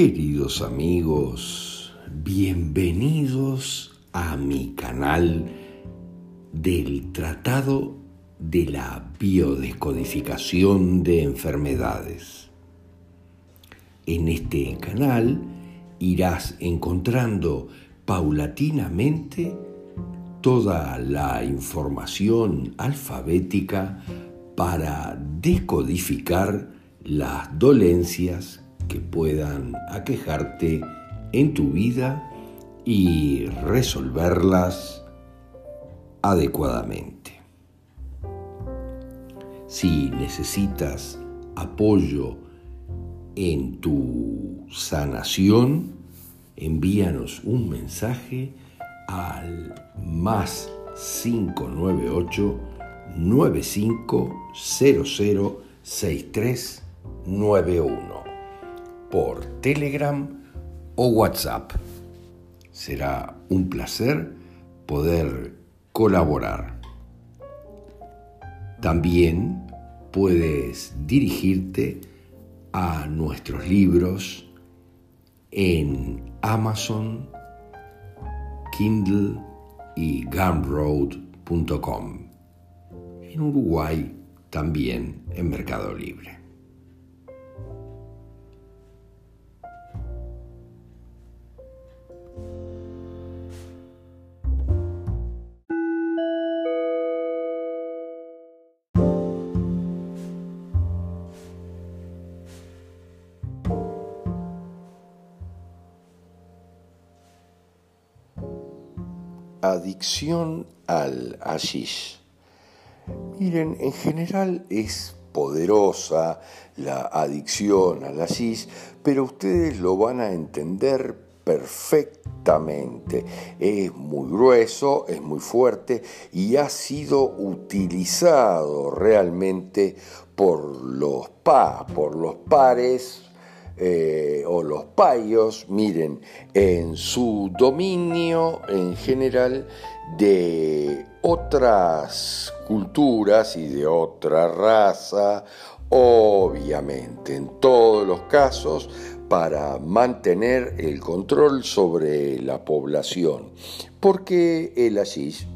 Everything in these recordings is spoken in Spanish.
Queridos amigos, bienvenidos a mi canal del Tratado de la Biodescodificación de Enfermedades. En este canal irás encontrando paulatinamente toda la información alfabética para decodificar las dolencias que puedan aquejarte en tu vida y resolverlas adecuadamente. Si necesitas apoyo en tu sanación, envíanos un mensaje al más 598 9500 6391 por Telegram o WhatsApp. Será un placer poder colaborar. También puedes dirigirte a nuestros libros en Amazon, Kindle y Gumroad.com. En Uruguay también en Mercado Libre. Adicción al hashish. Miren, en general es poderosa la adicción al hashish, pero ustedes lo van a entender perfectamente. Es muy grueso, es muy fuerte y ha sido utilizado realmente por los pa, por los pares eh, o los payos, miren, en su dominio en general de otras culturas y de otra raza, obviamente, en todos los casos, para mantener el control sobre la población, porque el asís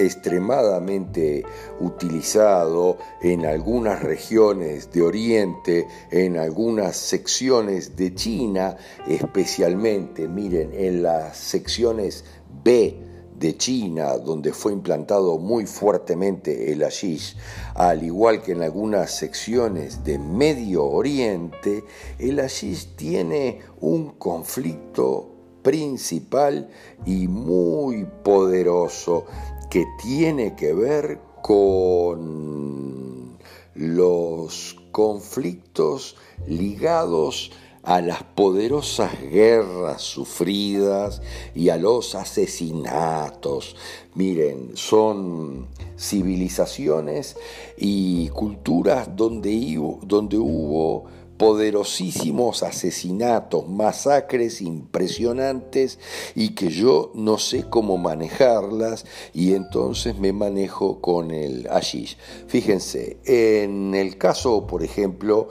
extremadamente utilizado en algunas regiones de Oriente, en algunas secciones de China, especialmente, miren, en las secciones B de China, donde fue implantado muy fuertemente el hashish, al igual que en algunas secciones de Medio Oriente, el hashish tiene un conflicto principal y muy poderoso que tiene que ver con los conflictos ligados a las poderosas guerras sufridas y a los asesinatos. Miren, son civilizaciones y culturas donde, donde hubo poderosísimos asesinatos, masacres impresionantes y que yo no sé cómo manejarlas y entonces me manejo con el hashish. Fíjense, en el caso, por ejemplo,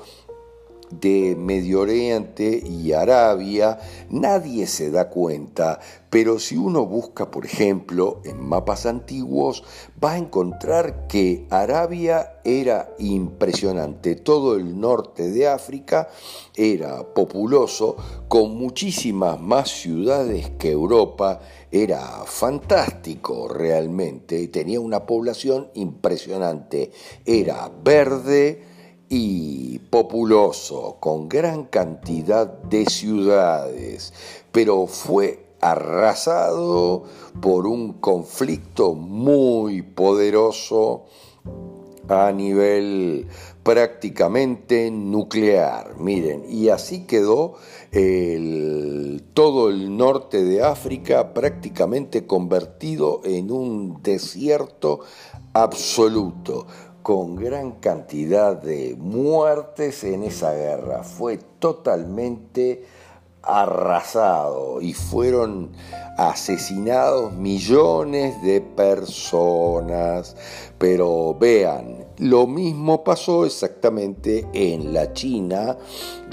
de Medio Oriente y Arabia, nadie se da cuenta, pero si uno busca, por ejemplo, en mapas antiguos, va a encontrar que Arabia era impresionante. Todo el norte de África era populoso, con muchísimas más ciudades que Europa. Era fantástico realmente, tenía una población impresionante. Era verde, y populoso, con gran cantidad de ciudades, pero fue arrasado por un conflicto muy poderoso a nivel prácticamente nuclear. Miren, y así quedó todo el norte de África prácticamente convertido en un desierto absoluto con gran cantidad de muertes en esa guerra. Fue totalmente arrasado y fueron asesinados millones de personas. Pero vean, lo mismo pasó exactamente en la China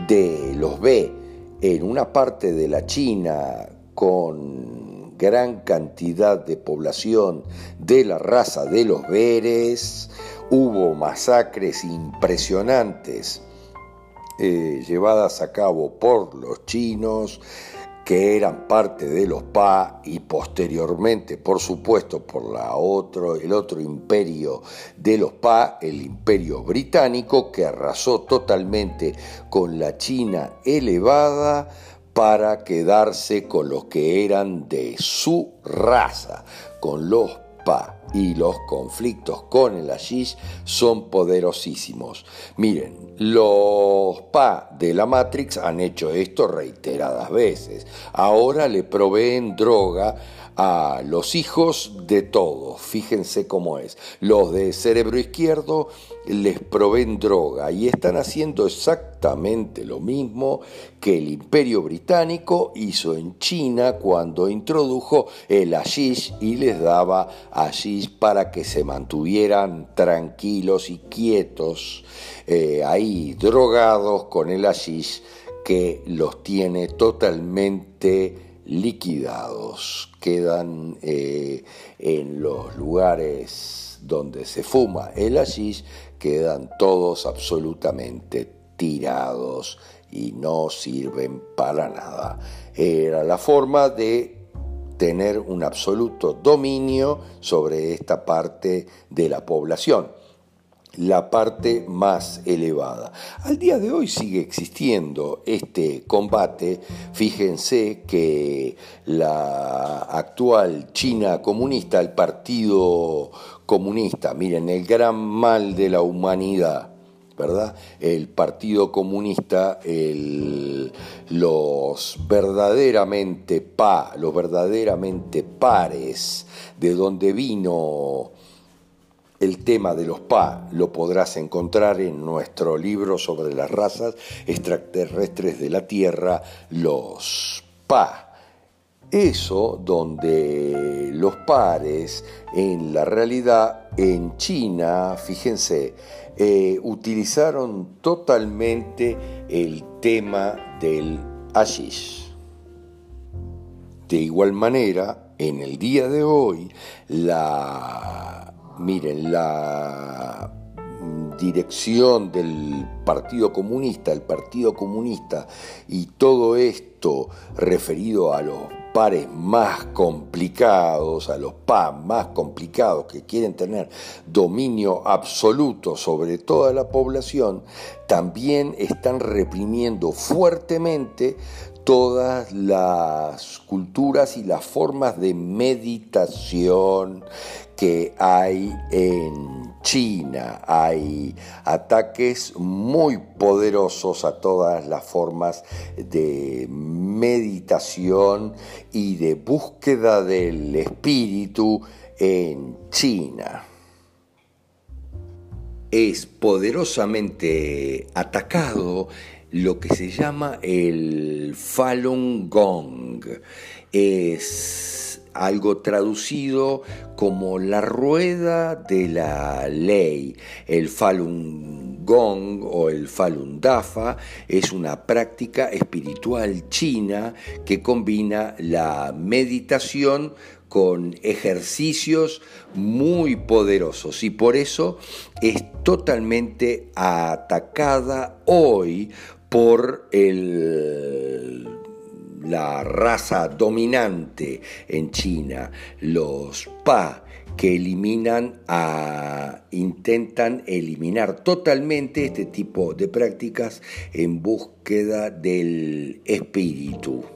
de los B, en una parte de la China con gran cantidad de población de la raza de los Beres, hubo masacres impresionantes eh, llevadas a cabo por los chinos, que eran parte de los PA y posteriormente, por supuesto, por la otro, el otro imperio de los PA, el imperio británico, que arrasó totalmente con la China elevada para quedarse con los que eran de su raza, con los y los conflictos con el Ashish son poderosísimos. Miren, los Pa de la Matrix han hecho esto reiteradas veces. Ahora le proveen droga a los hijos de todos. Fíjense cómo es. Los de cerebro izquierdo les proveen droga y están haciendo exactamente lo mismo que el imperio británico hizo en China cuando introdujo el hashish y les daba hashish para que se mantuvieran tranquilos y quietos eh, ahí drogados con el hashish que los tiene totalmente liquidados, quedan eh, en los lugares donde se fuma el hashish, quedan todos absolutamente tirados y no sirven para nada. Era la forma de tener un absoluto dominio sobre esta parte de la población la parte más elevada. Al día de hoy sigue existiendo este combate. Fíjense que la actual China comunista, el Partido Comunista, miren, el gran mal de la humanidad, ¿verdad? El Partido Comunista, los verdaderamente pa, los verdaderamente pares, de donde vino el tema de los PA lo podrás encontrar en nuestro libro sobre las razas extraterrestres de la Tierra, los PA. Eso donde los pares en la realidad en China, fíjense, eh, utilizaron totalmente el tema del hashish. De igual manera, en el día de hoy, la Miren, la dirección del Partido Comunista, el Partido Comunista y todo esto referido a los pares más complicados, a los PAS más complicados que quieren tener dominio absoluto sobre toda la población, también están reprimiendo fuertemente todas las culturas y las formas de meditación que hay en China. Hay ataques muy poderosos a todas las formas de meditación y de búsqueda del espíritu en China. Es poderosamente atacado lo que se llama el Falun Gong. Es algo traducido como la rueda de la ley. El Falun Gong o el Falun Dafa es una práctica espiritual china que combina la meditación con ejercicios muy poderosos y por eso es totalmente atacada hoy por el la raza dominante en China, los Pa, que eliminan a, intentan eliminar totalmente este tipo de prácticas en búsqueda del espíritu.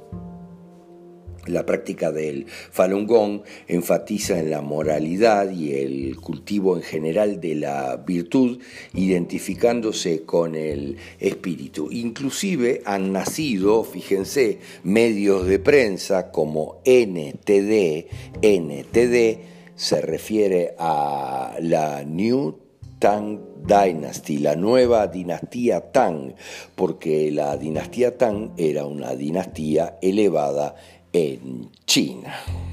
La práctica del Falun Gong enfatiza en la moralidad y el cultivo en general de la virtud, identificándose con el espíritu. Inclusive han nacido, fíjense, medios de prensa como NTD, NTD se refiere a la New Tang Dynasty, la nueva dinastía Tang, porque la dinastía Tang era una dinastía elevada en China.